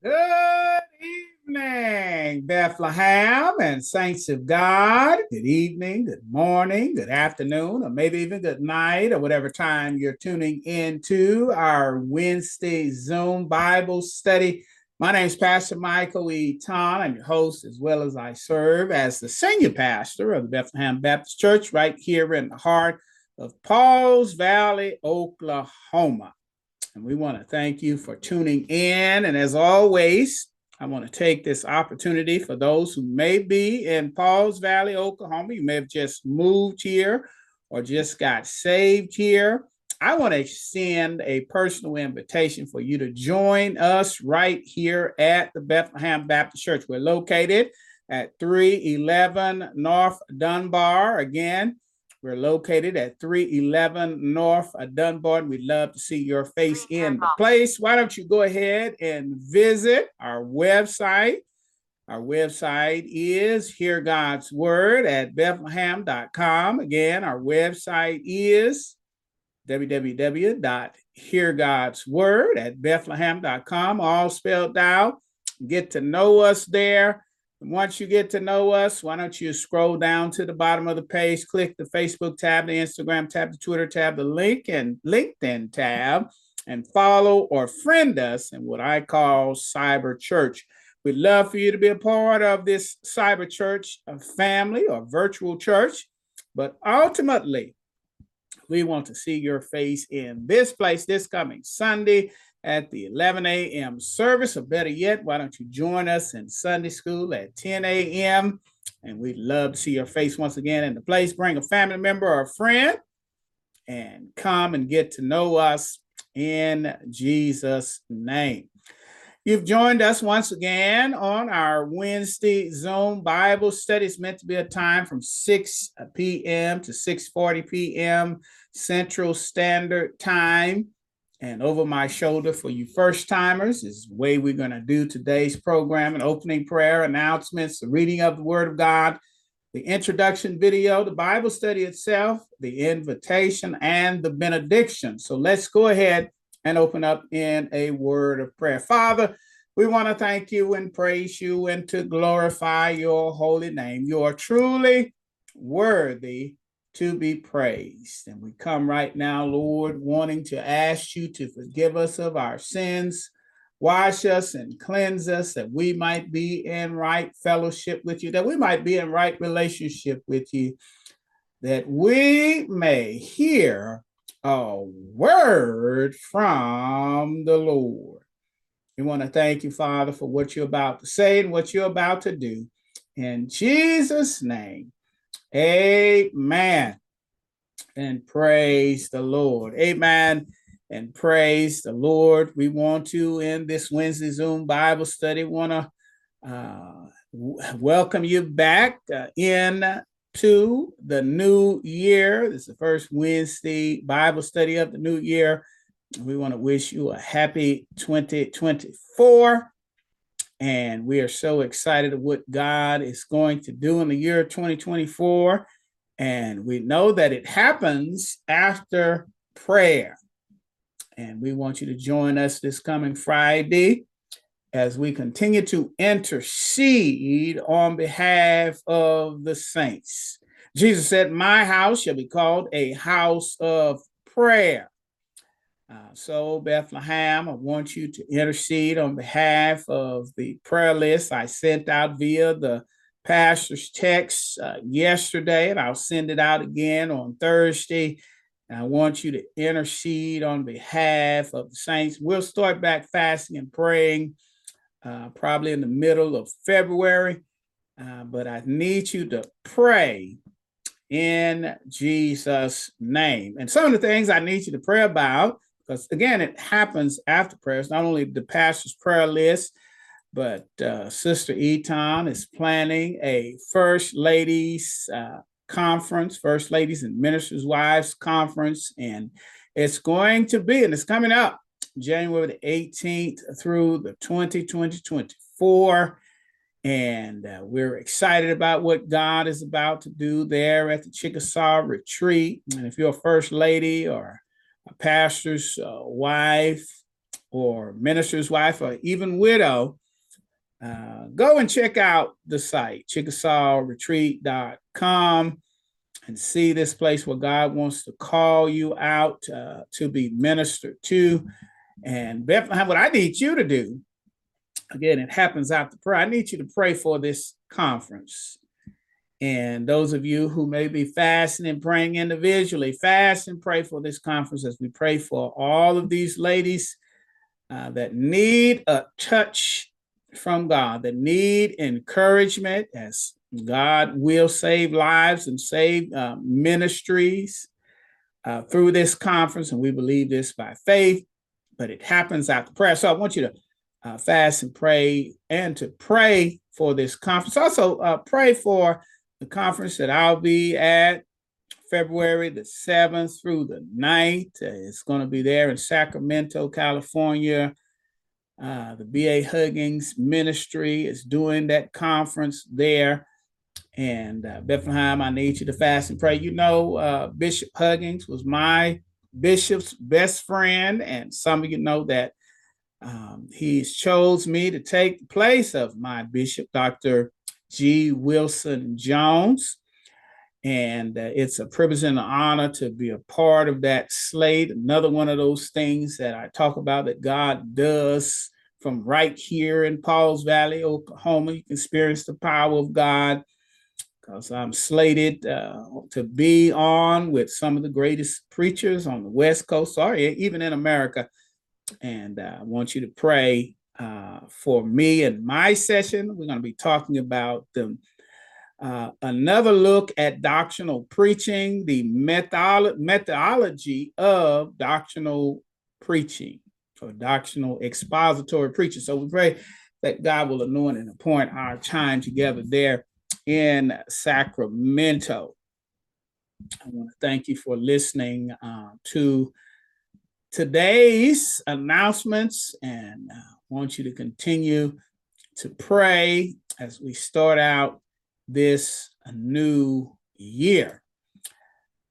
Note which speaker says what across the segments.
Speaker 1: Good evening, Bethlehem and saints of God. Good evening, good morning, good afternoon, or maybe even good night, or whatever time you're tuning into our Wednesday Zoom Bible study. My name is Pastor Michael E. Ton. I'm your host, as well as I serve as the senior pastor of the Bethlehem Baptist Church right here in the heart of Pauls Valley, Oklahoma. And we want to thank you for tuning in. And as always, I want to take this opportunity for those who may be in Pauls Valley, Oklahoma. You may have just moved here or just got saved here. I want to extend a personal invitation for you to join us right here at the Bethlehem Baptist Church. We're located at 311 North Dunbar. Again, we're located at 311 North Dunbar. We'd love to see your face in the place. Why don't you go ahead and visit our website? Our website is Hear God's Word at Bethlehem.com. Again, our website is www.heargodsword at Bethlehem.com, all spelled out. Get to know us there. Once you get to know us, why don't you scroll down to the bottom of the page, click the Facebook tab, the Instagram tab, the Twitter tab, the link and LinkedIn tab, and follow or friend us in what I call Cyber Church. We'd love for you to be a part of this Cyber Church family or virtual church, but ultimately, we want to see your face in this place this coming Sunday at the 11 a.m. service, or better yet, why don't you join us in Sunday school at 10 a.m. And we'd love to see your face once again in the place. Bring a family member or a friend and come and get to know us in Jesus' name. You've joined us once again on our Wednesday Zoom Bible study. It's meant to be a time from 6 p.m. to 6:40 p.m. Central Standard Time. And over my shoulder for you first timers is the way we're going to do today's program an opening prayer, announcements, the reading of the Word of God, the introduction video, the Bible study itself, the invitation, and the benediction. So let's go ahead and open up in a word of prayer. Father, we want to thank you and praise you and to glorify your holy name. You are truly worthy to be praised. And we come right now, Lord, wanting to ask you to forgive us of our sins, wash us and cleanse us that we might be in right fellowship with you, that we might be in right relationship with you, that we may hear a word from the Lord. We want to thank you, Father, for what you're about to say and what you're about to do. In Jesus' name, Amen. And praise the Lord. Amen. And praise the Lord. We want to, in this Wednesday Zoom Bible study, want to uh, welcome you back uh, in to the new year. This is the first Wednesday Bible study of the new year. We want to wish you a happy 2024. And we are so excited of what God is going to do in the year 2024. And we know that it happens after prayer. And we want you to join us this coming Friday as we continue to intercede on behalf of the saints. Jesus said, My house shall be called a house of prayer. Uh, so, Bethlehem, I want you to intercede on behalf of the prayer list I sent out via the pastor's text uh, yesterday, and I'll send it out again on Thursday. And I want you to intercede on behalf of the saints. We'll start back fasting and praying uh, probably in the middle of February, uh, but I need you to pray in Jesus' name. And some of the things I need you to pray about because again, it happens after prayers, not only the pastor's prayer list, but uh, Sister Eaton is planning a First Ladies uh, conference, First Ladies and Ministers' Wives conference, and it's going to be, and it's coming up January the 18th through the 20, 2024. And uh, we're excited about what God is about to do there at the Chickasaw Retreat. And if you're a First Lady or pastor's uh, wife, or minister's wife or even widow, uh, go and check out the site, chickasawretreat.com, and see this place where God wants to call you out uh, to be ministered to. And Bethlehem, what I need you to do, again, it happens after prayer. I need you to pray for this conference. And those of you who may be fasting and praying individually, fast and pray for this conference as we pray for all of these ladies uh, that need a touch from God, that need encouragement as God will save lives and save uh, ministries uh, through this conference. And we believe this by faith, but it happens after prayer. So I want you to uh, fast and pray and to pray for this conference. Also, uh, pray for the conference that I'll be at February the 7th through the 9th. Uh, it's going to be there in Sacramento, California. Uh, the B.A. Huggins Ministry is doing that conference there. And uh, Bethlehem, I need you to fast and pray. You know, uh, Bishop Huggins was my bishop's best friend, and some of you know that um, he's chose me to take the place of my bishop, Dr. G. Wilson Jones. And uh, it's a privilege and an honor to be a part of that slate. Another one of those things that I talk about that God does from right here in Pauls Valley, Oklahoma. You can experience the power of God because I'm slated uh, to be on with some of the greatest preachers on the West Coast, or even in America. And uh, I want you to pray for me and my session. We're going to be talking about the, uh, another look at doctrinal preaching, the methodolo- methodology of doctrinal preaching or doctrinal expository preaching. So we pray that God will anoint and appoint our time together there in Sacramento. I want to thank you for listening uh, to today's announcements and uh, want you to continue to pray as we start out this new year.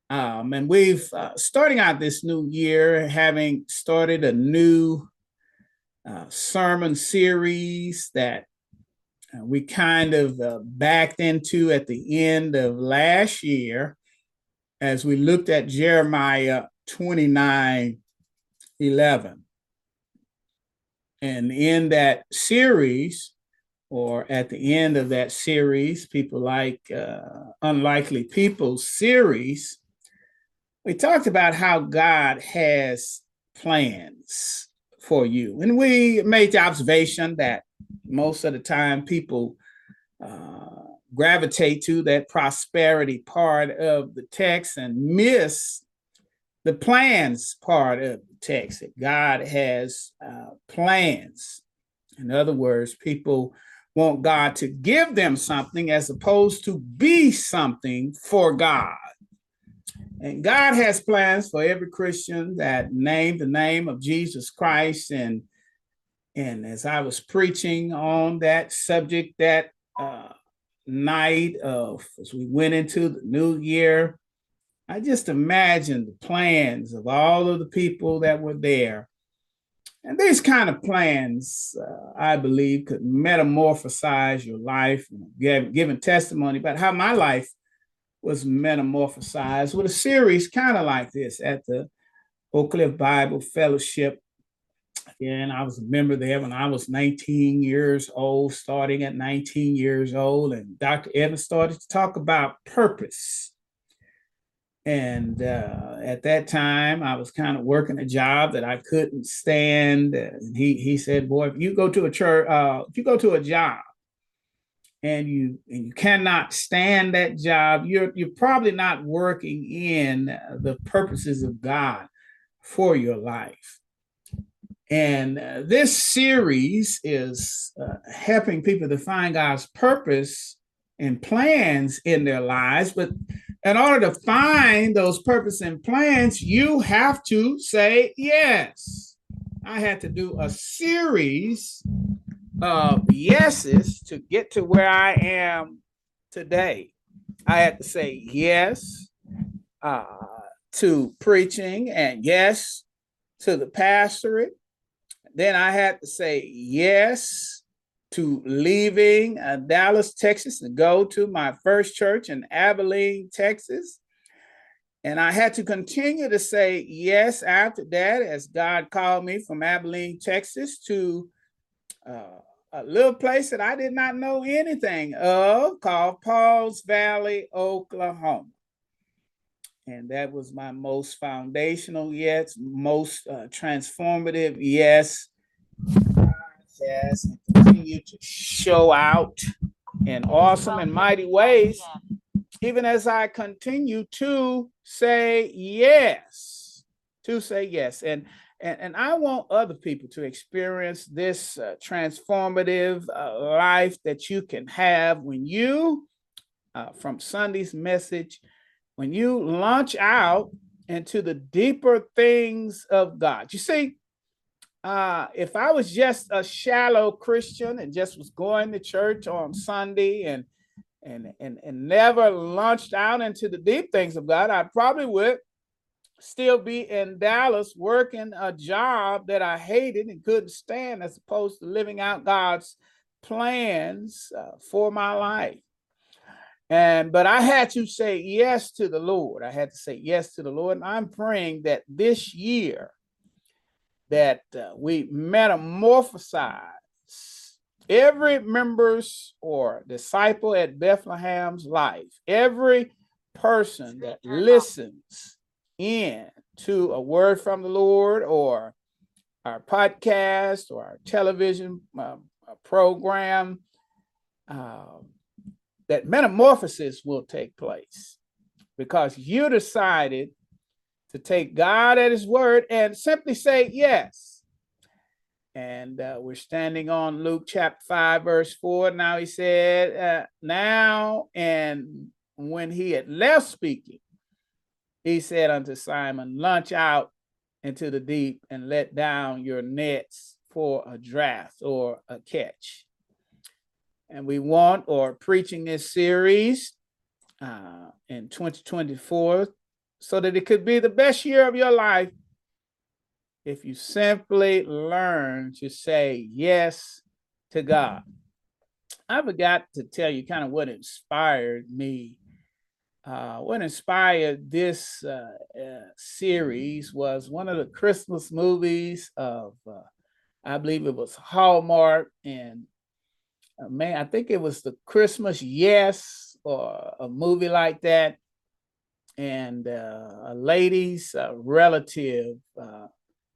Speaker 1: Um, and we've uh, starting out this new year, having started a new uh, sermon series that uh, we kind of uh, backed into at the end of last year as we looked at Jeremiah 29 11. And in that series, or at the end of that series, people like uh, Unlikely People series, we talked about how God has plans for you. And we made the observation that most of the time people uh, gravitate to that prosperity part of the text and miss the plans part of the text that God has uh, plans. In other words, people want God to give them something as opposed to be something for God. And God has plans for every Christian that name the name of Jesus Christ. And, and as I was preaching on that subject that uh, night of as we went into the new year, I just imagine the plans of all of the people that were there. And these kind of plans, uh, I believe, could metamorphosize your life, give, giving testimony about how my life was metamorphosized with a series kind of like this at the Oak Cliff Bible Fellowship. And I was a member there when I was 19 years old, starting at 19 years old. And Dr. Evans started to talk about purpose and uh, at that time, I was kind of working a job that I couldn't stand. And he he said, "Boy, if you go to a church, uh, if you go to a job, and you and you cannot stand that job, you're you're probably not working in the purposes of God for your life." And uh, this series is uh, helping people to find God's purpose and plans in their lives, but in order to find those purpose and plans, you have to say yes. I had to do a series of yeses to get to where I am today. I had to say yes uh, to preaching and yes to the pastorate, then I had to say yes to leaving uh, Dallas, Texas, and go to my first church in Abilene, Texas. And I had to continue to say yes after that as God called me from Abilene, Texas to uh, a little place that I did not know anything of called Pauls Valley, Oklahoma. And that was my most foundational yes, most uh, transformative yes. Yes, continue to show out in awesome and mighty ways, even as I continue to say yes, to say yes. And and, and I want other people to experience this uh, transformative uh, life that you can have when you, uh, from Sunday's message, when you launch out into the deeper things of God. You see, uh, if I was just a shallow Christian and just was going to church on Sunday and and and and never launched out into the deep things of God, I probably would still be in Dallas working a job that I hated and couldn't stand, as opposed to living out God's plans uh, for my life. And but I had to say yes to the Lord. I had to say yes to the Lord. And I'm praying that this year that uh, we metamorphosize every members or disciple at Bethlehem's life, every person that listens in to a word from the Lord or our podcast or our television uh, program, uh, that metamorphosis will take place because you decided to take God at His word and simply say yes. And uh, we're standing on Luke chapter 5, verse 4. Now he said, uh, Now and when he had left speaking, he said unto Simon, Launch out into the deep and let down your nets for a draft or a catch. And we want or preaching this series uh, in 2024 so that it could be the best year of your life if you simply learn to say yes to God. I forgot to tell you kind of what inspired me uh, what inspired this uh, uh, series was one of the Christmas movies of, uh, I believe it was Hallmark, and uh, man, I think it was the Christmas Yes or a movie like that. And uh, a lady's relative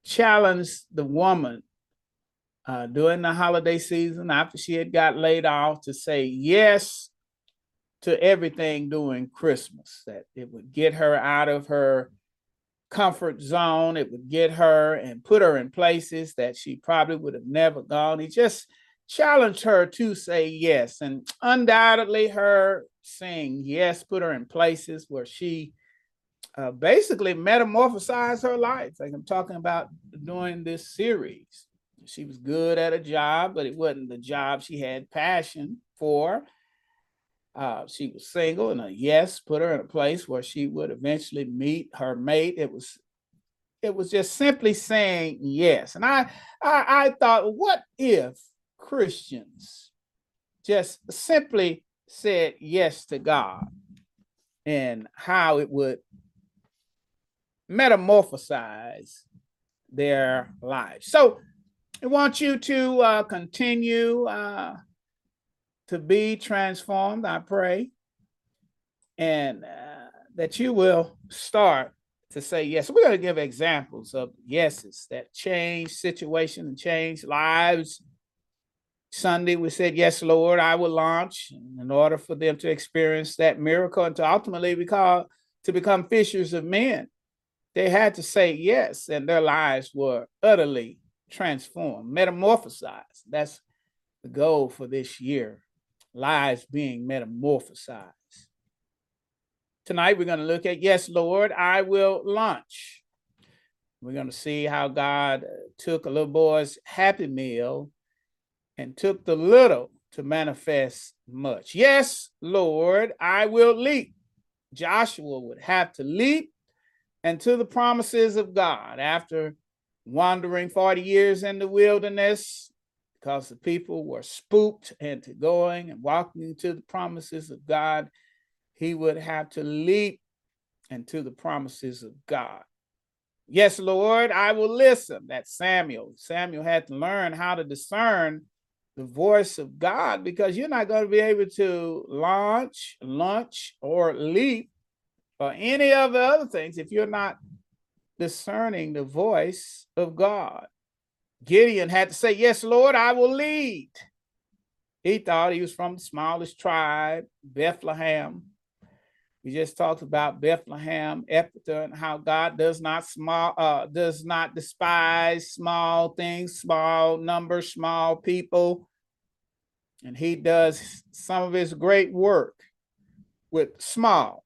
Speaker 1: challenged the woman during the holiday season after she had got laid off to say yes to everything during Christmas, that it would get her out of her comfort zone, it would get her and put her in places that she probably would have never gone. He just challenged her to say yes. And undoubtedly, her saying yes put her in places where she uh, basically metamorphosized her life. Like I'm talking about doing this series. She was good at a job, but it wasn't the job she had passion for. Uh, she was single, and a yes put her in a place where she would eventually meet her mate. It was, it was just simply saying yes. And I, I, I thought, what if Christians just simply said yes to God, and how it would metamorphosize their lives. So I want you to uh, continue. Uh, to be transformed, I pray, and uh, that you will start to say yes. We're going to give examples of yeses that change situation and change lives. Sunday, we said, Yes, Lord, I will launch in order for them to experience that miracle and to ultimately become, to become fishers of men. They had to say yes, and their lives were utterly transformed, metamorphosized. That's the goal for this year lives being metamorphosized. Tonight, we're going to look at Yes, Lord, I will launch. We're going to see how God uh, took a little boy's happy meal and took the little to manifest much. Yes, Lord, I will leap. Joshua would have to leap into the promises of God after wandering 40 years in the wilderness because the people were spooked into going and walking into the promises of God, he would have to leap into the promises of God. Yes, Lord, I will listen. That's Samuel. Samuel had to learn how to discern the voice of God because you're not going to be able to launch, launch, or leap or any of the other things if you're not discerning the voice of God. Gideon had to say, Yes, Lord, I will lead. He thought he was from the smallest tribe, Bethlehem. We just talked about Bethlehem, Ephrathah, and how God does not small uh, does not despise small things, small numbers, small people, and He does some of His great work with small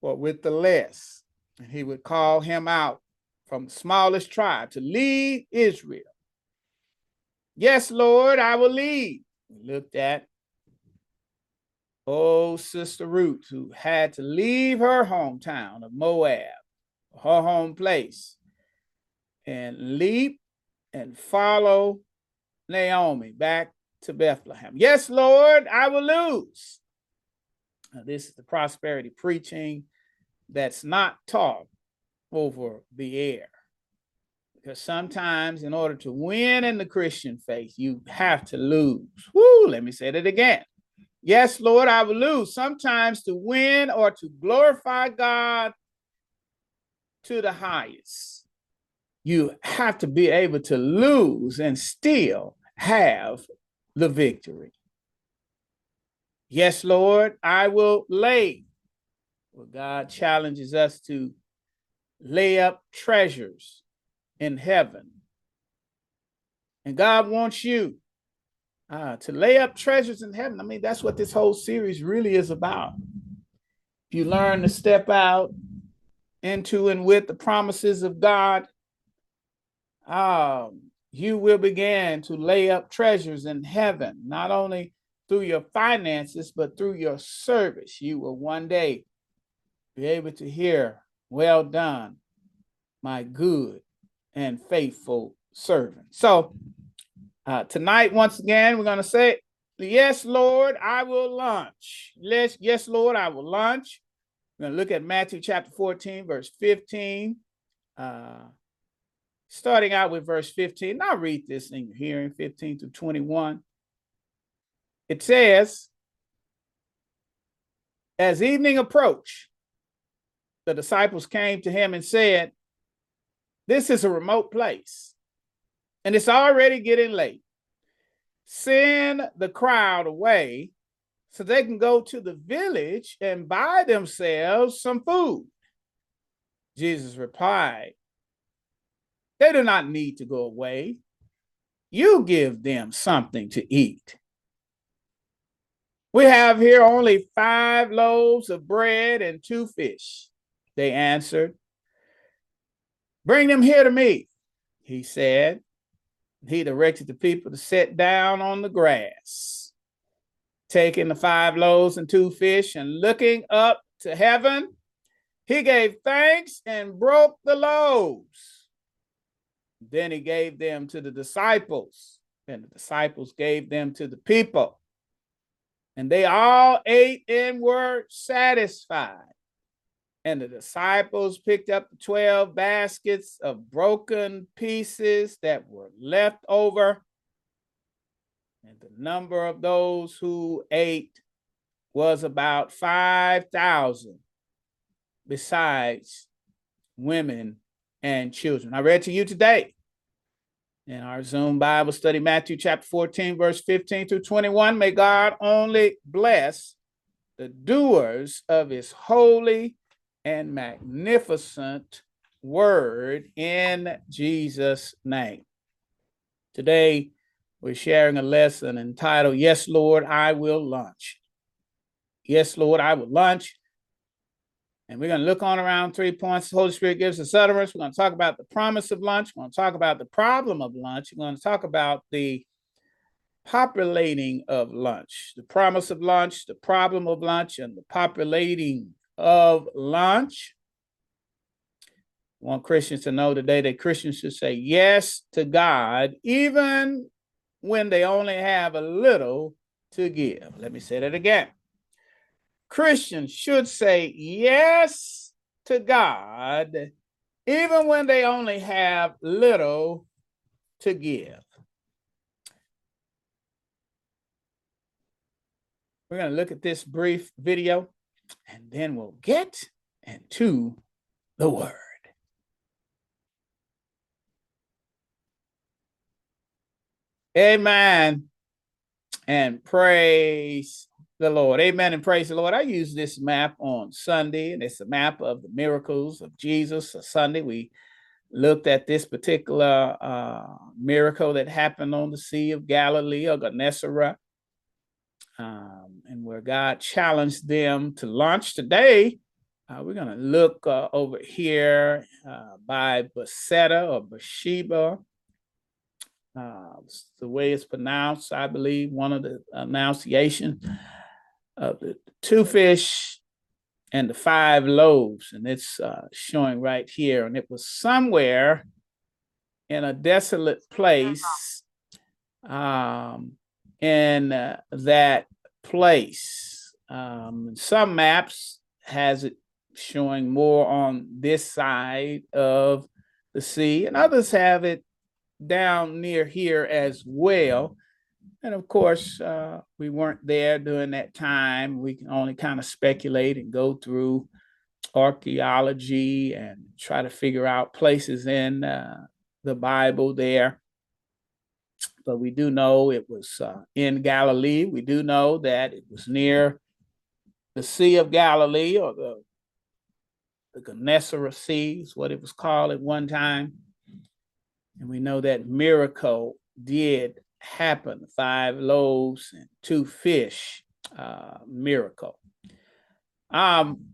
Speaker 1: or with the less, and He would call him out from the smallest tribe to lead Israel. Yes, Lord, I will lead. We looked at Oh, Sister Ruth, who had to leave her hometown of Moab, her home place, and leap and follow Naomi back to Bethlehem. Yes, Lord, I will lose. Now, this is the prosperity preaching that's not taught over the air. Because sometimes, in order to win in the Christian faith, you have to lose. Woo, let me say that again. Yes, Lord, I will lose. Sometimes to win or to glorify God to the highest, you have to be able to lose and still have the victory. Yes, Lord, I will lay. Well, God challenges us to lay up treasures in heaven. And God wants you uh, to lay up treasures in heaven. I mean, that's what this whole series really is about. If you learn to step out into and with the promises of God, um, you will begin to lay up treasures in heaven, not only through your finances, but through your service. You will one day be able to hear, Well done, my good and faithful servant. So, uh, tonight, once again, we're going to say, Yes, Lord, I will launch. Yes, yes, Lord, I will launch. We're going to look at Matthew chapter 14, verse 15. Uh, starting out with verse 15. I'll read this in your hearing, 15 to 21. It says, As evening approached, the disciples came to him and said, This is a remote place and it's already getting late. Send the crowd away so they can go to the village and buy themselves some food. Jesus replied, They do not need to go away. You give them something to eat. We have here only five loaves of bread and two fish. They answered, Bring them here to me, he said he directed the people to sit down on the grass, taking the five loaves and two fish and looking up to heaven. He gave thanks and broke the loaves. Then he gave them to the disciples, and the disciples gave them to the people. And they all ate and were satisfied. And the disciples picked up 12 baskets of broken pieces that were left over. And the number of those who ate was about 5,000, besides women and children. I read to you today in our Zoom Bible study, Matthew chapter 14, verse 15 through 21. May God only bless the doers of his holy and magnificent word in Jesus' name. Today, we're sharing a lesson entitled, Yes, Lord, I Will Lunch. Yes, Lord, I will launch. And we're going to look on around three points. The Holy Spirit gives us utterance. We're going to talk about the promise of lunch. We're going to talk about the problem of lunch. We're going to talk about the populating of lunch, the promise of lunch, the problem of lunch, and the populating of lunch. want Christians to know today that Christians should say yes to God, even when they only have a little to give. Let me say that again. Christians should say yes to God, even when they only have little to give. We're going to look at this brief video and then we'll get into the word. Amen. And praise the Lord. Amen. And praise the Lord. I use this map on Sunday, and it's a map of the miracles of Jesus. Sunday, we looked at this particular uh, miracle that happened on the Sea of Galilee or Gennesaret, um, and where God challenged them to launch today. Uh, we're going to look uh, over here uh, by Bethsaida or Bathsheba uh, the way it's pronounced, I believe, one of the annunciation of the two fish and the five loaves, and it's uh, showing right here. And it was somewhere in a desolate place, um, in uh, that place. Um, some maps has it showing more on this side of the sea, and others have it down near here as well. And of course, uh, we weren't there during that time. We can only kind of speculate and go through archaeology and try to figure out places in uh, the Bible there. But we do know it was uh, in Galilee. We do know that it was near the Sea of Galilee or the, the Gennesaret Sea, is what it was called at one time. And we know that miracle did happen five loaves and two fish uh, miracle. Um,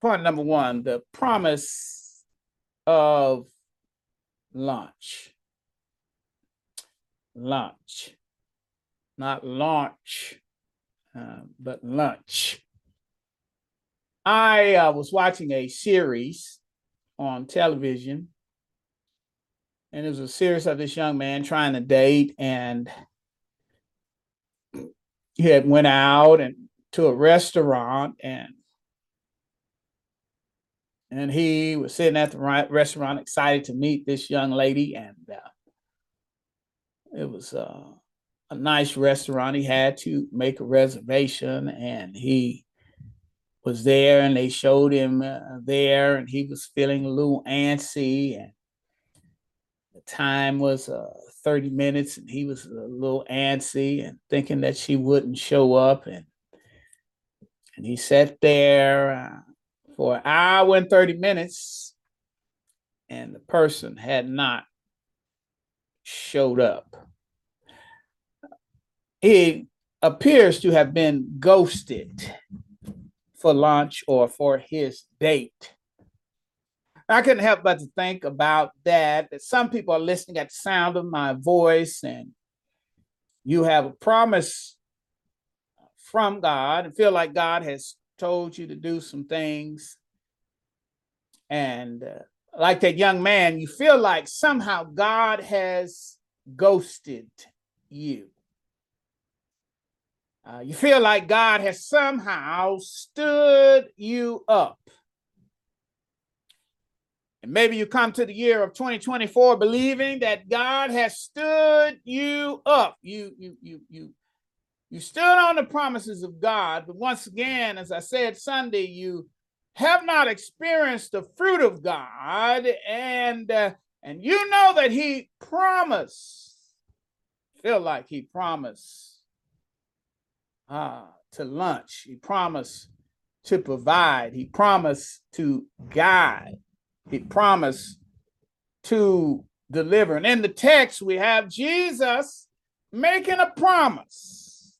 Speaker 1: point number one the promise of launch. Launch, not launch, uh, but lunch. I uh, was watching a series on television. And it was a series of this young man trying to date, and he had went out and to a restaurant, and and he was sitting at the restaurant, excited to meet this young lady, and uh, it was uh, a nice restaurant. He had to make a reservation, and he was there and they showed him uh, there and he was feeling a little antsy and the time was uh, 30 minutes and he was a little antsy and thinking that she wouldn't show up and and he sat there uh, for an hour and 30 minutes and the person had not showed up he appears to have been ghosted for lunch or for his date. I couldn't help but to think about that, that some people are listening at the sound of my voice and you have a promise from God and feel like God has told you to do some things. And uh, like that young man, you feel like somehow God has ghosted you. Uh, you feel like God has somehow stood you up. And maybe you come to the year of 2024 believing that God has stood you up. You you you you you stood on the promises of God, but once again, as I said Sunday, you have not experienced the fruit of God, and uh, and you know that He promised. Feel like He promised uh, to lunch. He promised to provide. He promised to guide. He promised to deliver. And in the text, we have Jesus making a promise.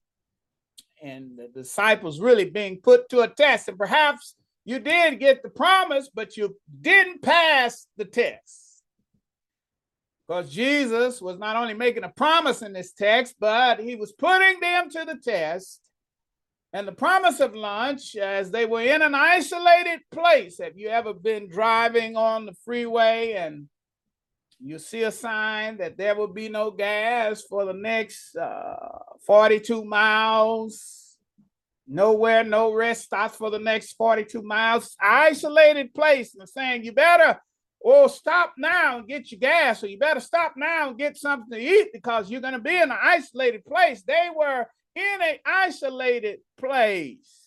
Speaker 1: And the disciples really being put to a test. And perhaps you did get the promise, but you didn't pass the test. Because Jesus was not only making a promise in this text, but he was putting them to the test And the promise of lunch, as they were in an isolated place. Have you ever been driving on the freeway and you see a sign that there will be no gas for the next uh, 42 miles? Nowhere, no rest stops for the next 42 miles. Isolated place. And saying you better oh stop now and get your gas, or you better stop now and get something to eat because you're going to be in an isolated place. They were in an isolated place.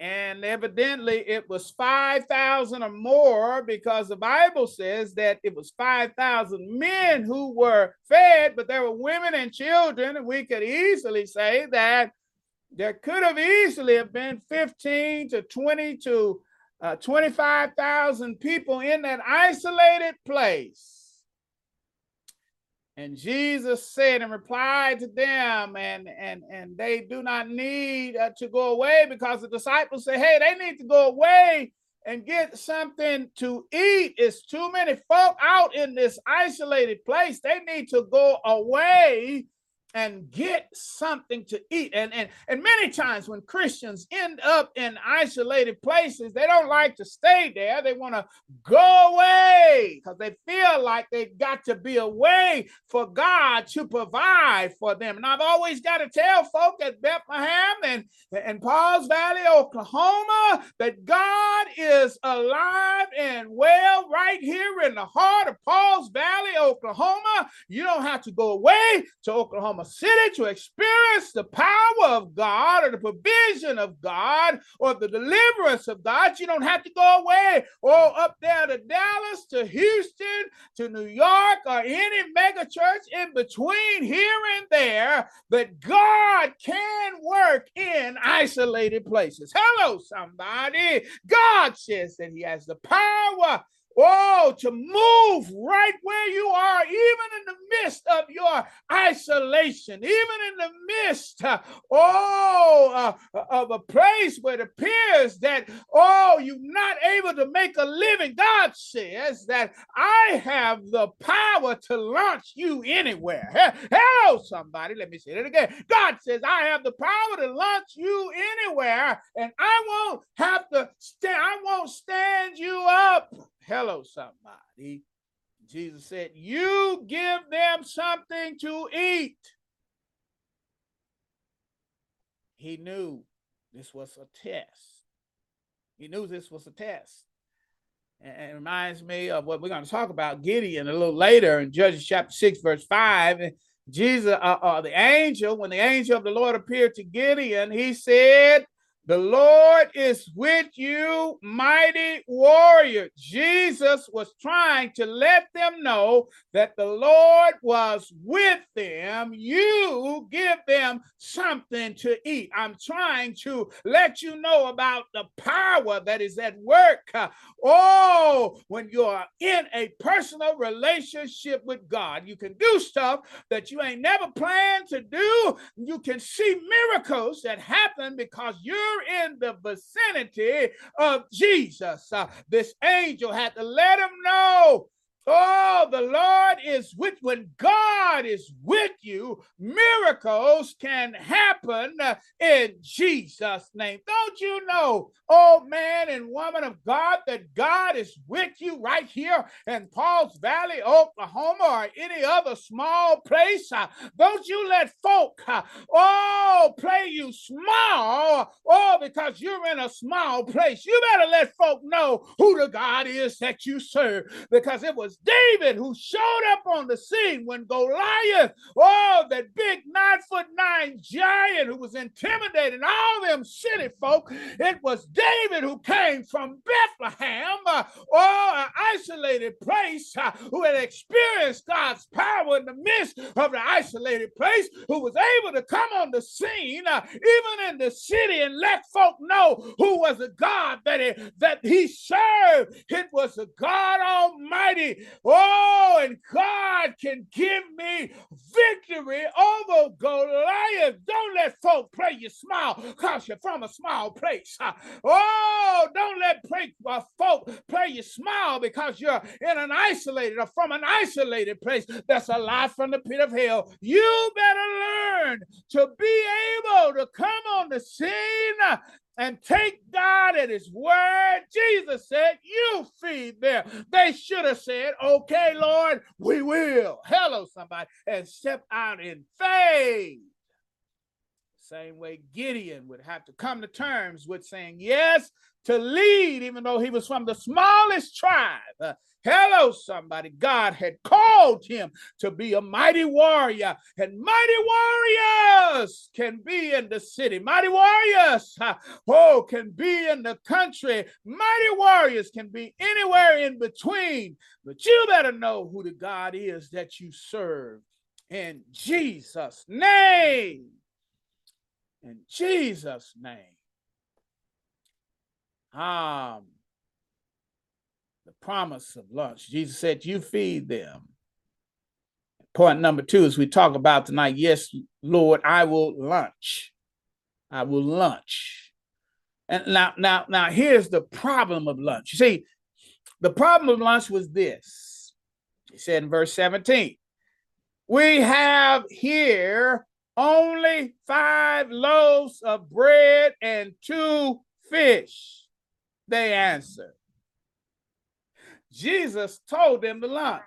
Speaker 1: And evidently it was 5,000 or more because the Bible says that it was 5,000 men who were fed, but there were women and children. And we could easily say that there could have easily have been 15 to 20 to uh, 25,000 people in that isolated place. And Jesus said and replied to them, and and and they do not need uh, to go away because the disciples say, "Hey, they need to go away and get something to eat. It's too many folk out in this isolated place. They need to go away and get something to eat. And, and, and many times when Christians end up in isolated places, they don't like to stay there. They want to go away because they feel like they've got to be away for God to provide for them. And I've always got to tell folk at Bethlehem and, and Pauls Valley, Oklahoma, that God is alive and well right here in the heart of Pauls Valley, Oklahoma. You don't have to go away to Oklahoma City to experience the power of God or the provision of God or the deliverance of God. You don't have to go away or up there to Dallas, to Houston, to New York, or any mega church in between here and there. But God can work in isolated places. Hello, somebody. God says that He has the power Oh, to move right where you are, even in the midst of your isolation, even in the midst, uh, oh, uh, of a place where it appears that, oh, you're not able to make a living. God says that I have the power to launch you anywhere. Hello, somebody. Let me say it again. God says, I have the power to launch you anywhere, and I won't have to stand, I won't stand you up Hello, somebody. Jesus said, You give them something to eat. He knew this was a test. He knew this was a test. And it reminds me of what we're going to talk about Gideon a little later in Judges chapter 6, verse 5. Jesus, uh, uh, the angel, when the angel of the Lord appeared to Gideon, he said, the Lord is with you, mighty warrior. Jesus was trying to let them know that the Lord was with them. You give them something to eat. I'm trying to let you know about the power that is at work. Oh, when you're in a personal relationship with God, you can do stuff that you ain't never planned to do. You can see miracles that happen because you're you're in the vicinity of Jesus. Uh, this angel had to let him know Oh, the Lord is with when God is with you, miracles can happen in Jesus' name. Don't you know, oh man and woman of God, that God is with you right here in Pauls Valley, Oklahoma, or any other small place? Uh, don't you let folk, uh, oh, play you small, oh, because you're in a small place. You better let folk know who the God is that you serve because it was was David who showed up on the scene when Goliath, oh, that big nine foot nine giant who was intimidating all them city folk. It was David who came from Bethlehem, uh, oh, an isolated place, uh, who had experienced God's power in the midst of the isolated place, who was able to come on the scene, uh, even in the city, and let folk know who was the God that he, that he served. It was the God Almighty Oh, and God can give me victory over Goliath. Don't let folk play you smile because you're from a small place. Oh, don't let uh, folk play you smile because you're in an isolated or from an isolated place that's alive from the pit of hell. You better learn to be able to come on the scene and take God at his word. Jesus said, You feed them. They should have said, Okay, Lord, we will. Hello, somebody, and step out in faith. Same way Gideon would have to come to terms with saying yes to lead, even though he was from the smallest tribe. Uh, hello, somebody. God had called him to be a mighty warrior, and mighty warriors can be in the city. Mighty warriors, uh, oh, can be in the country. Mighty warriors can be anywhere in between. But you better know who the God is that you serve in Jesus' name in Jesus' name. Um, the promise of lunch. Jesus said, You feed them. Point number two is we talk about tonight. Yes, Lord, I will lunch. I will lunch. And now, now, now, here's the problem of lunch. You see, the problem of lunch was this. He said in verse 17, we have here only five loaves of bread and two fish, they answered. Jesus told them to lunch.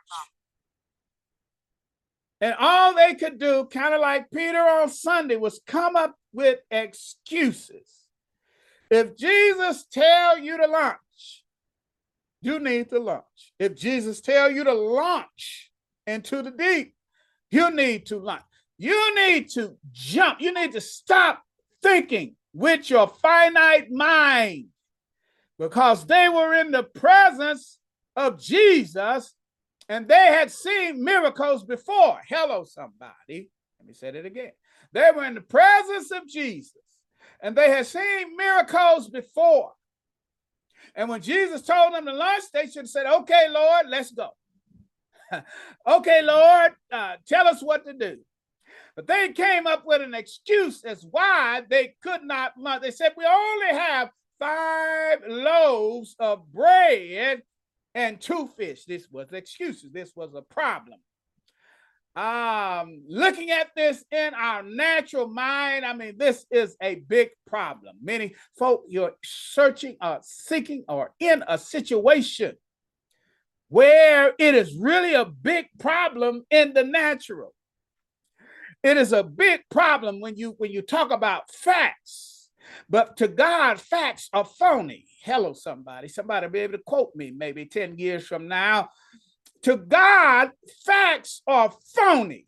Speaker 1: And all they could do, kind of like Peter on Sunday, was come up with excuses. If Jesus tell you to lunch, you need to lunch. If Jesus tell you to launch into the deep, you need to lunch. You need to jump. You need to stop thinking with your finite mind because they were in the presence of Jesus and they had seen miracles before. Hello, somebody. Let me say it again. They were in the presence of Jesus and they had seen miracles before. And when Jesus told them to lunch, they should have said, Okay, Lord, let's go. okay, Lord, uh, tell us what to do. But they came up with an excuse as why they could not lunch. They said, We only have five loaves of bread and two fish. This was excuses. This was a problem. Um, looking at this in our natural mind, I mean, this is a big problem. Many folk, you're searching or seeking or in a situation where it is really a big problem in the natural. It is a big problem when you when you talk about facts. But to God, facts are phony. Hello, somebody. Somebody be able to quote me maybe 10 years from now. To God, facts are phony.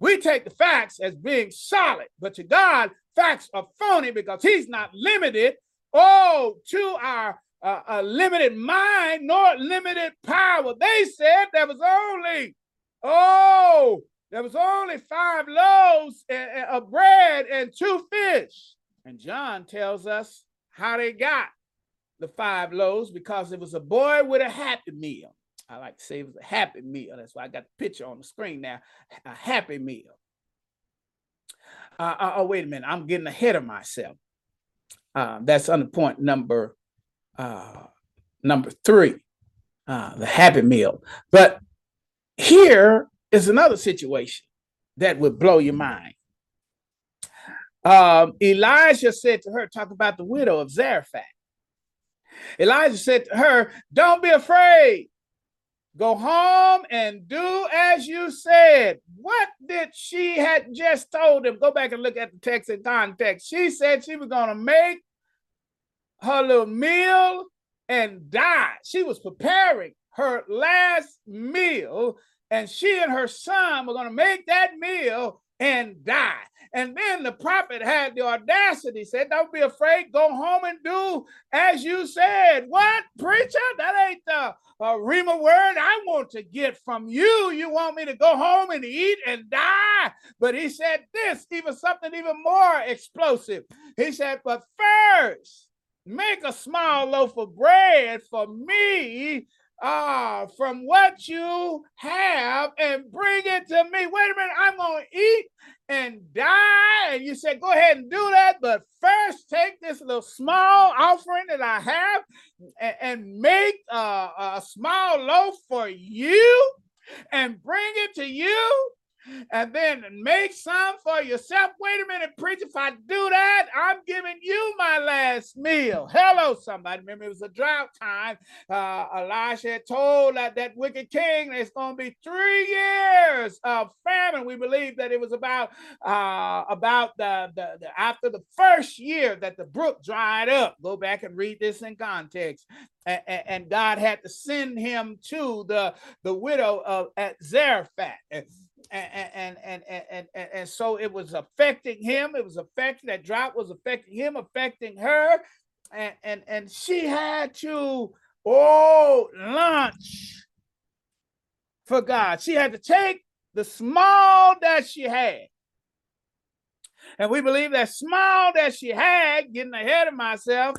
Speaker 1: We take the facts as being solid, but to God, facts are phony because He's not limited, oh, to our uh, a limited mind nor limited power. They said there was only, oh, there was only five loaves of bread and two fish. And John tells us how they got the five loaves because it was a boy with a happy meal. I like to say it was a happy meal. That's why I got the picture on the screen now. A happy meal. Uh, uh, oh, wait a minute. I'm getting ahead of myself. Uh, that's under point number uh, number three, uh, the happy meal. But here is another situation that would blow your mind. Um, Elijah said to her, talk about the widow of Zarephath. Elijah said to her, Don't be afraid. Go home and do as you said. What did she had just told him? Go back and look at the text in context. She said she was going to make her little meal and die. She was preparing her last meal and she and her son were going to make that meal and die. And then the prophet had the audacity, said, Don't be afraid, go home and do as you said. What, preacher? That ain't the uh, Rhema word I want to get from you. You want me to go home and eat and die? But he said this, even something even more explosive. He said, But first, make a small loaf of bread for me uh, from what you have and bring it to me. Wait a minute, I'm going to eat and die. And you said, go ahead and do that. But first, take this little small offering that I have and, and make a small loaf for you and bring it to you. And then make some for yourself. Wait a minute, preacher. If I do that, I'm giving you my last meal. Hello, somebody. Remember, it was a drought time. Uh, Elisha told that, that wicked king there's going to be three years of famine. We believe that it was about uh, about the, the, the after the first year that the brook dried up. Go back and read this in context. And, and God had to send him to the, the widow of at Zarephath and and and and and, so it was affecting him. It was affecting that drought was affecting him, affecting her, and and and she had to oh lunch for God. She had to take the small that she had. And we believe that small that she had, getting ahead of myself,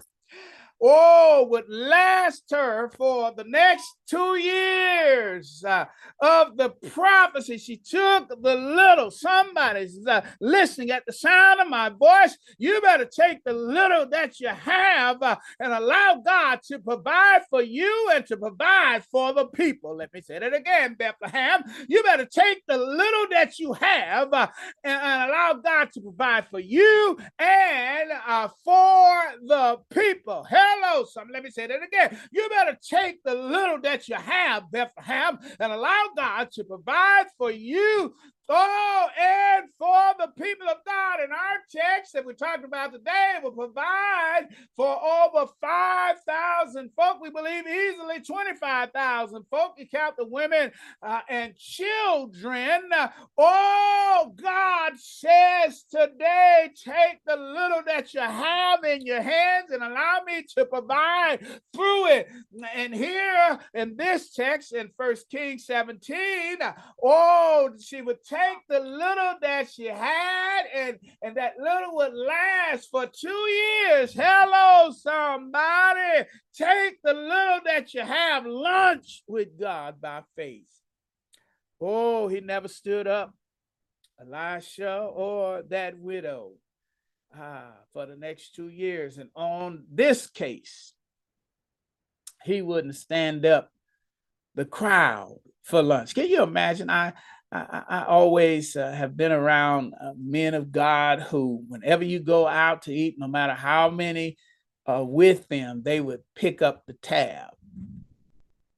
Speaker 1: oh, would last her for the next two years uh, of the prophecy. She took the little, somebody's uh, listening at the sound of my voice. You better take the little that you have uh, and allow God to provide for you and to provide for the people. Let me say that again, Bethlehem. You better take the little that you have uh, and, and, allow God to provide for you and uh, for the people. Hello, some. Let me say that again. You better take the little that you have, Bethlehem, and allow God to provide for you Oh, and for the people of God in our text that we talked about today will provide for over 5,000 folk. We believe easily 25,000 folk. You count the women uh, and children. Oh, God says today, take the little that you have in your hands and allow me to provide through it. And here in this text in First Kings 17, oh, she would take the little that she had, and, and that little would last for two years. Hello, somebody. Take the little that you have, lunch with God by faith. Oh, he never stood up, Elisha or that widow, ah, for the next two years. And on this case, he wouldn't stand up the crowd for lunch. Can you imagine? I I, I always uh, have been around uh, men of God who, whenever you go out to eat, no matter how many are with them, they would pick up the tab.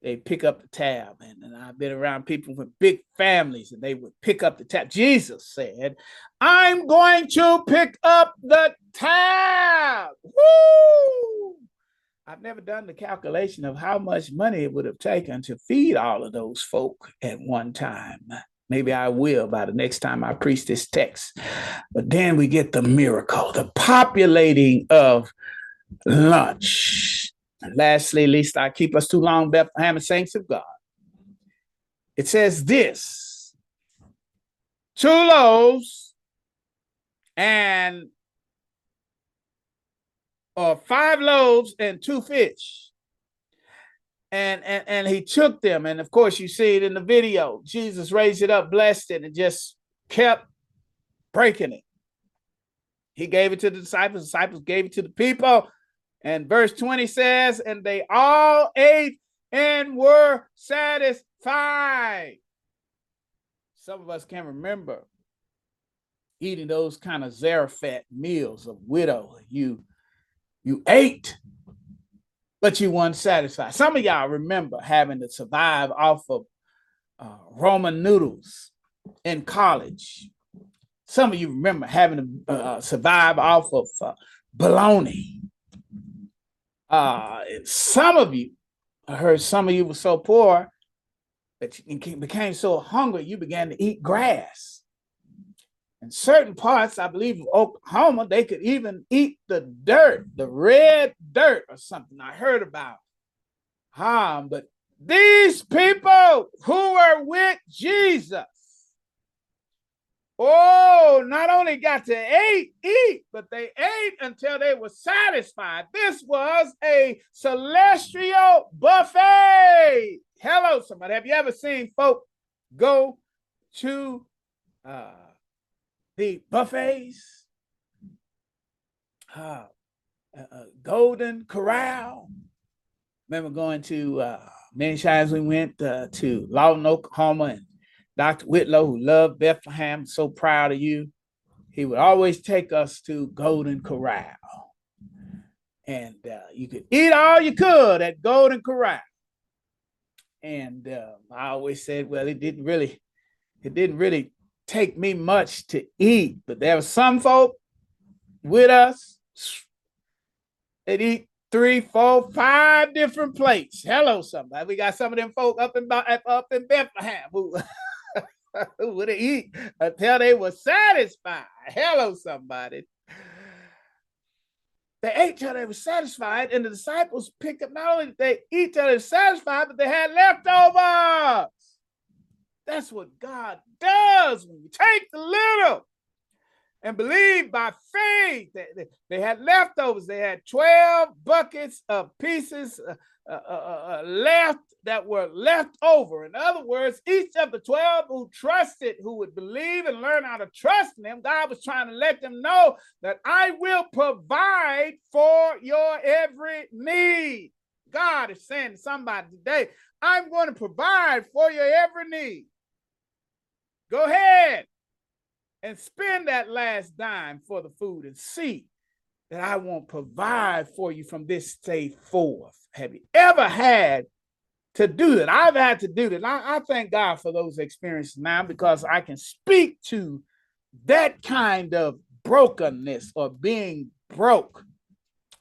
Speaker 1: They pick up the tab. And, and I've been around people with big families and they would pick up the tab. Jesus said, I'm going to pick up the tab. Woo! I've never done the calculation of how much money it would have taken to feed all of those folk at one time. Maybe I will by the next time I preach this text. But then we get the miracle, the populating of lunch. And lastly, least I keep us too long, Bethlehem and saints of God. It says this two loaves and or five loaves and two fish. And, and and he took them. And of course you see it in the video. Jesus raised it up blessed it and just kept breaking it. He gave it to the disciples. The disciples gave it to the people. And verse 20 says and they all ate and were satisfied. Some of us can't remember eating those kind of zarephath meals of widow you you ate but you weren't satisfied. Some of y'all remember having to survive off of uh, Roman noodles in college. Some of you remember having to uh, survive off of uh, bologna. Uh, some of you, I heard some of you were so poor that you became so hungry you began to eat grass. In certain parts, I believe of Oklahoma, they could even eat the dirt, the red dirt or something I heard about. Ah, but these people who were with Jesus, oh, not only got to eat, eat, but they ate until they were satisfied. This was a celestial buffet. Hello, somebody. Have you ever seen folk go to uh, the buffets, uh, uh, Golden Corral. Remember going to uh, many times we went uh, to Lawton, Oklahoma, and Dr. Whitlow, who loved Bethlehem, so proud of you. He would always take us to Golden Corral. And uh, you could eat all you could at Golden Corral. And uh, I always said, well, it didn't really, it didn't really take me much to eat, but there were some folk with us. They'd eat three, four, five different plates. Hello, somebody. We got some of them folk up in up in Bethlehem who who would eat until they were satisfied. Hello, somebody. They ate till they were satisfied, and the disciples picked up not only did they eat till they were satisfied, but they had leftovers. That's what God does when you take the little and believe by faith. They, they, had leftovers. They had 12 buckets of pieces uh, uh, uh, uh, left that were left over. In other words, each of the 12 who trusted, who would believe and learn how to trust in Him, God was trying to let them know that I will provide for your every need. God is saying to somebody today, I'm going to provide for your every need. Go ahead and spend that last dime for the food and see that I won't provide for you from this day forth. Have you ever had to do that? I've had to do that. I, I thank God for those experiences now because I can speak to that kind of brokenness or being broke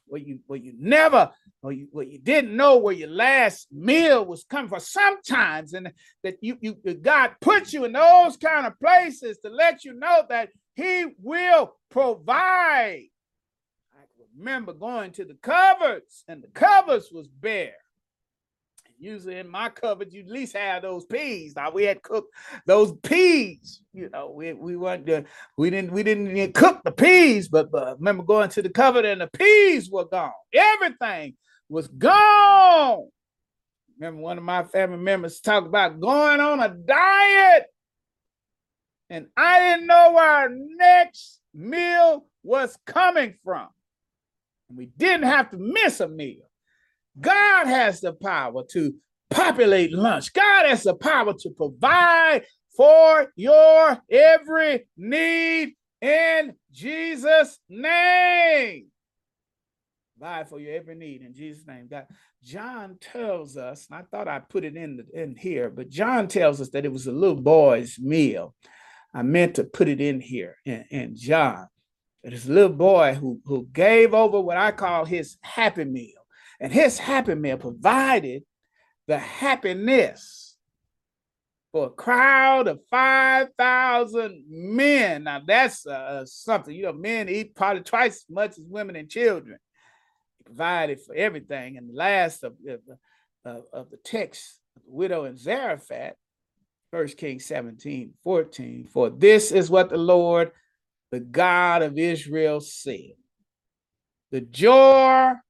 Speaker 1: where you where you never or you, you didn't know where your last meal was coming from sometimes, and that you, you God put you in those kind of places to let you know that He will provide. I remember going to the cupboards, and the cupboards was bare. Usually in my cupboard, you at least have those peas. Now we had cooked those peas. You know, we we weren't we didn't we didn't cook the peas, but, but remember going to the cupboard and the peas were gone. Everything was gone. Remember, one of my family members talked about going on a diet. And I didn't know where our next meal was coming from. And we didn't have to miss a meal. God has the power to populate lunch. God has the power to provide for your every need in Jesus' name provide for your every need in Jesus' name. God, John tells us, and I thought I put it in the, in here, but John tells us that it was a little boy's meal. I meant to put it in here in, in John. A little boy who, who gave over what I call his happy meal. And his happy meal provided the happiness for a crowd of 5,000 men. Now, that's uh, something, you know, men eat probably twice as much as women and children provided for everything. And the last of, of, of the text, the widow in Zarephath, First Kings 17, 14, for this is what the Lord, the God of Israel, said. The jar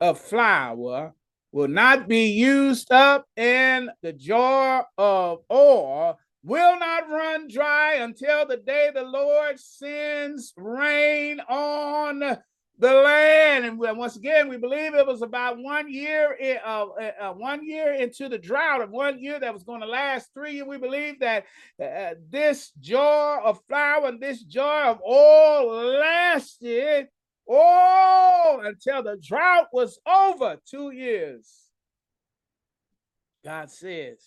Speaker 1: of flour will not be used up, and the jar of oil will not run dry until the day the Lord sends rain on the land. And once again, we believe it was about one year, in, uh, uh, uh, one year into the drought of one year that was going to last three years. We believe that uh, this jar of flour and this jar of oil lasted all until the drought was over two years. God says,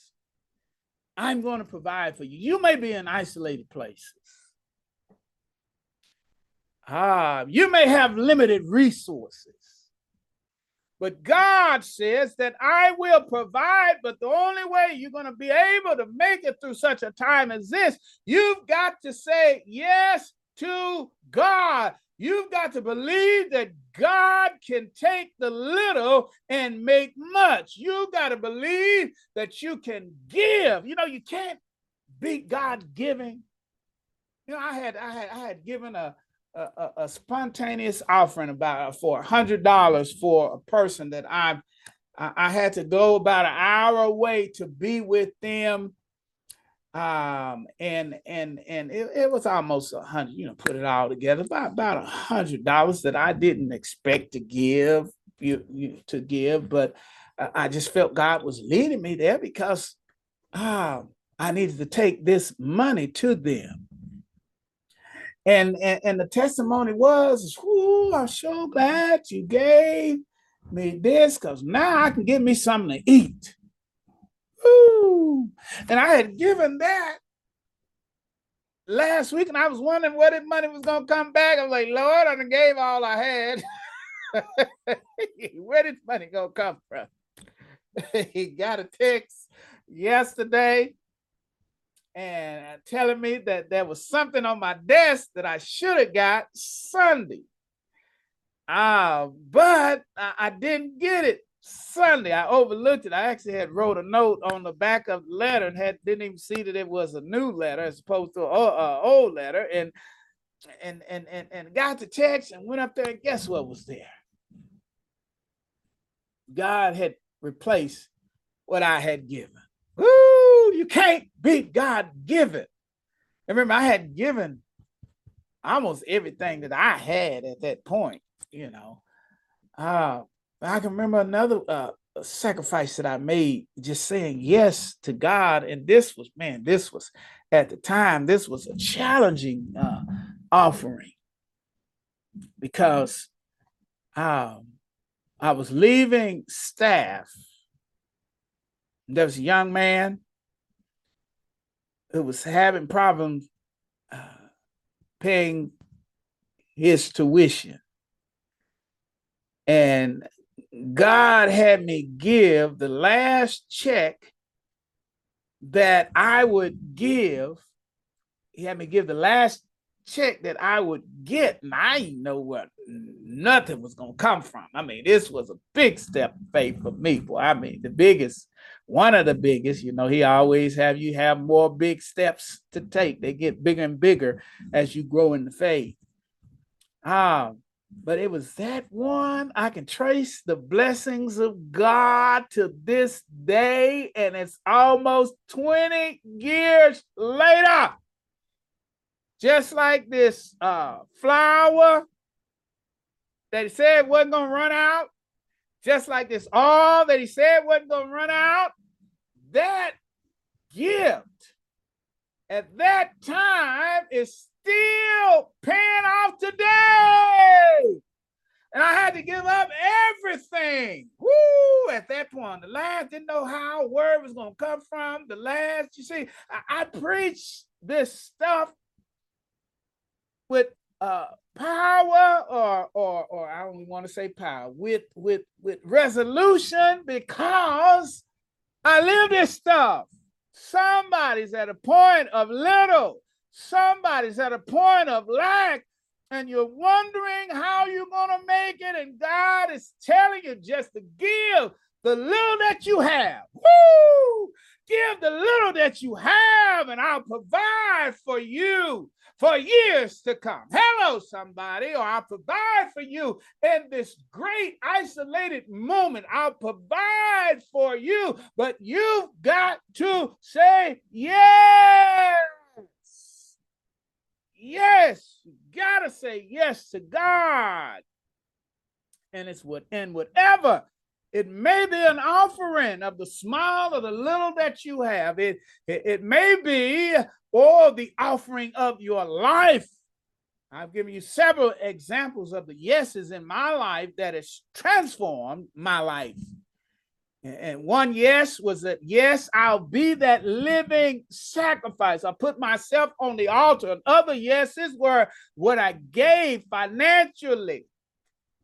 Speaker 1: I'm going to provide for you. You may be in isolated places. Ah, you may have limited resources. But God says that I will provide, but the only way you're going to be able to make it through such a time as this, you've got to say yes to God. You've got to believe that God can take the little and make much. You've got to believe that you can give. You know, you can't beat God giving. You know, I had I had I had given a a, a, spontaneous offering about for a hundred dollars for a person that I, I had to go about an hour away to be with them um and and and it, it was almost a hundred you know put it all together about about a hundred dollars that i didn't expect to give you, you to give but i just felt god was leading me there because um I needed to take this money to them. And, and, and the testimony was, Ooh, I'm so glad you gave me this because now I can get me something to eat. Ooh. And I had given that last week, and I was wondering where that money was gonna come back. I was like, Lord, I gave all I had. where did money gonna come from? he got a text yesterday and telling me that there was something on my desk that I should have got Sunday. Uh, but I, I, didn't get it Sunday. I overlooked it. I actually had wrote a note on the back of the letter and had didn't even see that it was a new letter as opposed to an old letter. And and and and and got the text and went up there and guess what was there? God had replaced what I had given. Woo! You can't beat God given. And remember, I had given almost everything that I had at that point, you know. Uh, I can remember another uh, sacrifice that I made, just saying yes to God. And this was, man, this was at the time, this was a challenging uh, offering because um, I was leaving staff. There was a young man who was having problems uh, paying his tuition. And God had me give the last check that I would give. He had me give the last check that I would get, and I didn't know what nothing was gonna come from. I mean, this was a big step of faith for me, boy. I mean, the biggest, one of the biggest. You know, he always have you have more big steps to take. They get bigger and bigger as you grow in the faith. Ah, but it was that one I can trace the blessings of God to this day, and it's almost 20 years later. Just like this uh, flour that he said wasn't gonna run out, just like this all that he said wasn't gonna run out, that gift at that time is still paying off today. And I had to give up everything. Woo! At that point, the last didn't know how word was going to come from. The last, you see, I, I preach this stuff with uh, power, or or or I don't want to say power, with with with resolution because I live this stuff. Somebody's at a point of little Somebody's at a point of lack and you're wondering how you're going to make it, and God is telling you just to give the little that you have. Woo! Give the little that you have, and I'll provide for you for years to come. Hello, somebody, or I'll provide for you in this great isolated moment. I'll provide for you, but you've got to say yes. Yes, you gotta say yes to God. And it's what and whatever it may be an offering of the small or the little that you have. It, it, it may be or the offering of your life. I've given you several examples of the yeses in my life that has transformed my life. And one yes was that, yes, I'll be that living sacrifice. I put myself on the altar. And other yeses were what I gave financially.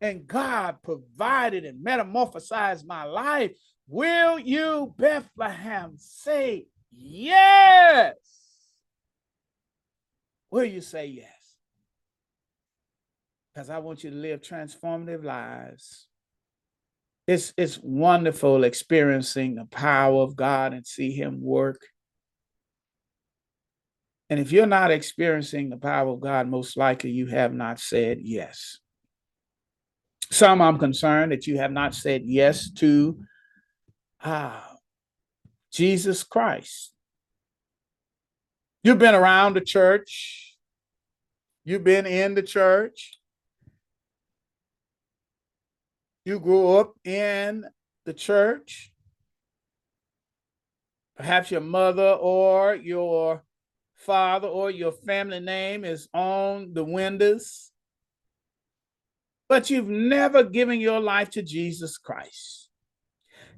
Speaker 1: And God provided and metamorphosized my life. Will you, Bethlehem, say yes? Will you say yes? Because I want you to live transformative lives it's it's wonderful experiencing the power of God and see him work. And if you're not experiencing the power of God, most likely you have not said yes. Some I'm concerned that you have not said yes to ah, Jesus Christ. You've been around the church, you've been in the church, you grew up in the church. Perhaps your mother or your father or your family name is on the windows, but you've never given your life to Jesus Christ.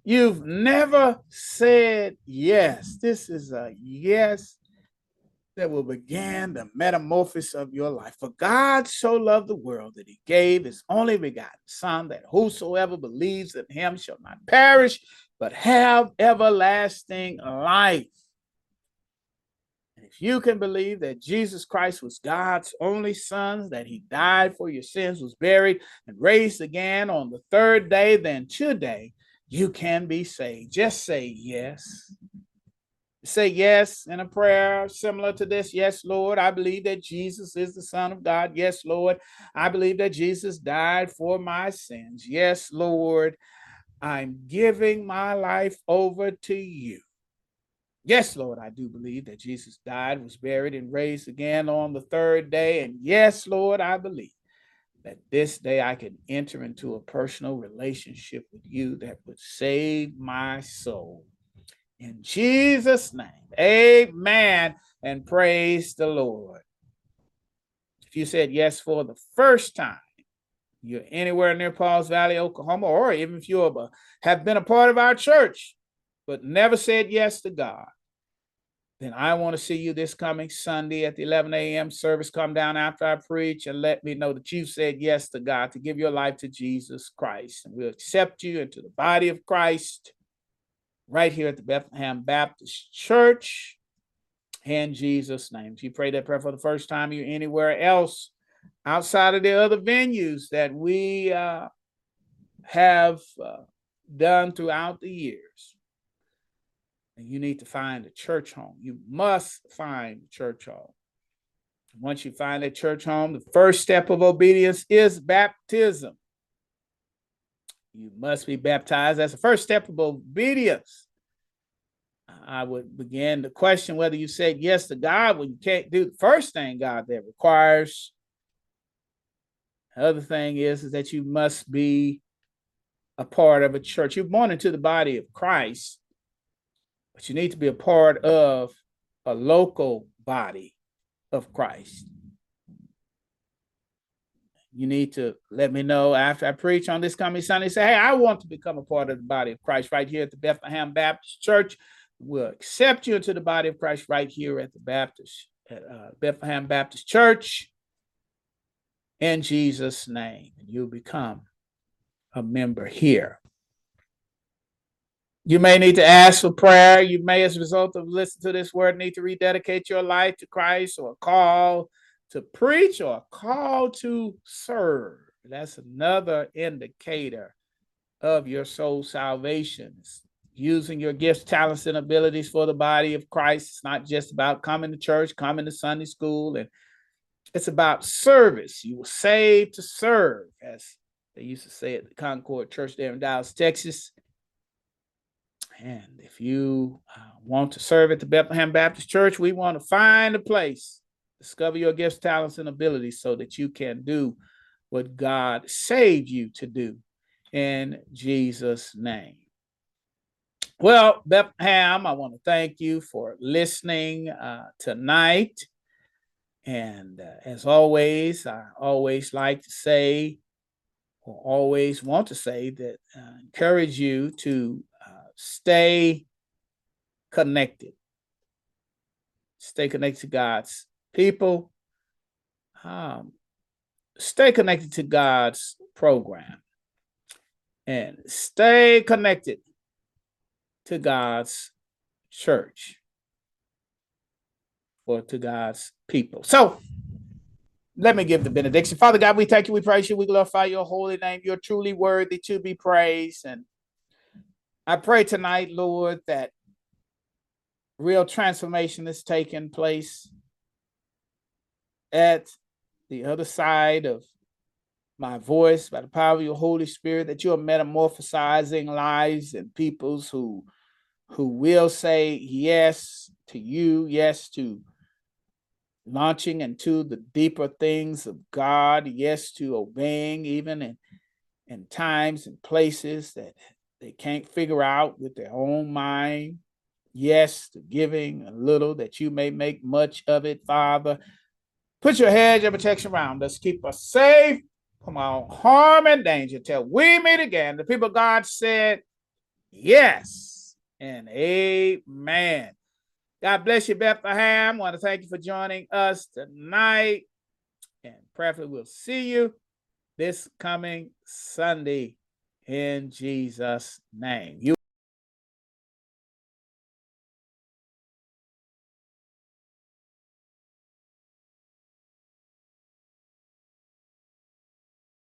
Speaker 1: You've never said yes. This is a yes that will begin the metamorphosis of your life. For God so loved the world that he gave his only begotten Son, that whosoever believes in him shall not perish, but have everlasting life. And if you can believe that Jesus Christ was God's only Son, that he died for your sins, was buried, and raised again on the third day, then today you can be saved. Just say yes say yes in a prayer similar to this. Yes, Lord, I believe that Jesus is the Son of God. Yes, Lord, I believe that Jesus died for my sins. Yes, Lord, I'm giving my life over to you. Yes, Lord, I do believe that Jesus died, was buried, and raised again on the third day. And yes, Lord, I believe that this day I can enter into a personal relationship with you that would save my soul. In Jesus' name, amen. And praise the Lord. If you said yes for the first time, you're anywhere near Pauls Valley, Oklahoma, or even if you have been a part of our church, but never said yes to God, then I want to see you this coming Sunday at the 11 a.m. service. Come down after I preach and let me know that you've said yes to God to give your life to Jesus Christ. And we'll accept you into the body of Christ right here at the Bethlehem Baptist Church in Jesus' name. If you pray that prayer for the first time, you're anywhere else outside of the other venues that we uh, have uh, done throughout the years. And you need to find a church home. You must find a church home. Once you find a church home, the first step of obedience is baptism. You must be baptized. That's the first step of obedience. I would begin to question whether you said yes to God when you can't do the first thing God that requires. The other thing is, is that you must be a part of a church. You're born into the body of Christ, but you need to be a part of a local body of Christ you need to let me know after I preach on this coming Sunday. Say, hey, I want to become a part of the body of Christ right here at the Bethlehem Baptist Church. We'll accept you into the body of Christ right here at the Baptist at uh, Bethlehem Baptist Church in Jesus' name. And you'll become a member here. You may need to ask for prayer. You may, as a result of listening to this word, need to rededicate your life to Christ or call to preach or call to serve. That's another indicator of your soul salvation. Using your gifts, talents, and abilities for the body of Christ. It's not just about coming to church, coming to Sunday school, and it's about service. You were saved to serve, as they used to say at the Concord Church there in Dallas, Texas. And if you uh, want to serve at the Bethlehem Baptist Church, we want to find a place Discover your gifts, talents, and abilities so that you can do what God saved you to do in Jesus' name. Well, Bethlehem, I want to thank you for listening uh, tonight. And uh, as always, I always like to say, or always want to say, that uh, encourage you to uh, stay connected. Stay connected to God's people um, stay connected to God's program and stay connected to God's church or to God's people. So let me give the benediction. Father God, we thank you, we praise you, we glorify your holy name. You're truly worthy to be praised. And I pray tonight, Lord, that real transformation is taking place at the other side of my voice by the power of your Holy Spirit, that you are metamorphosizing lives and peoples who who will say yes to you, yes to launching into the deeper things of God, yes to obeying even in, in times and places that they can't figure out with their own mind. yes to giving a little that you may make much of it, Father. Put your hedge of protection around us. Keep us safe from all harm and danger till we meet again. The people God said, Yes and amen. God bless you, Bethlehem. want to thank you for joining us tonight. And prayerfully, we'll see you this coming Sunday in Jesus' name. You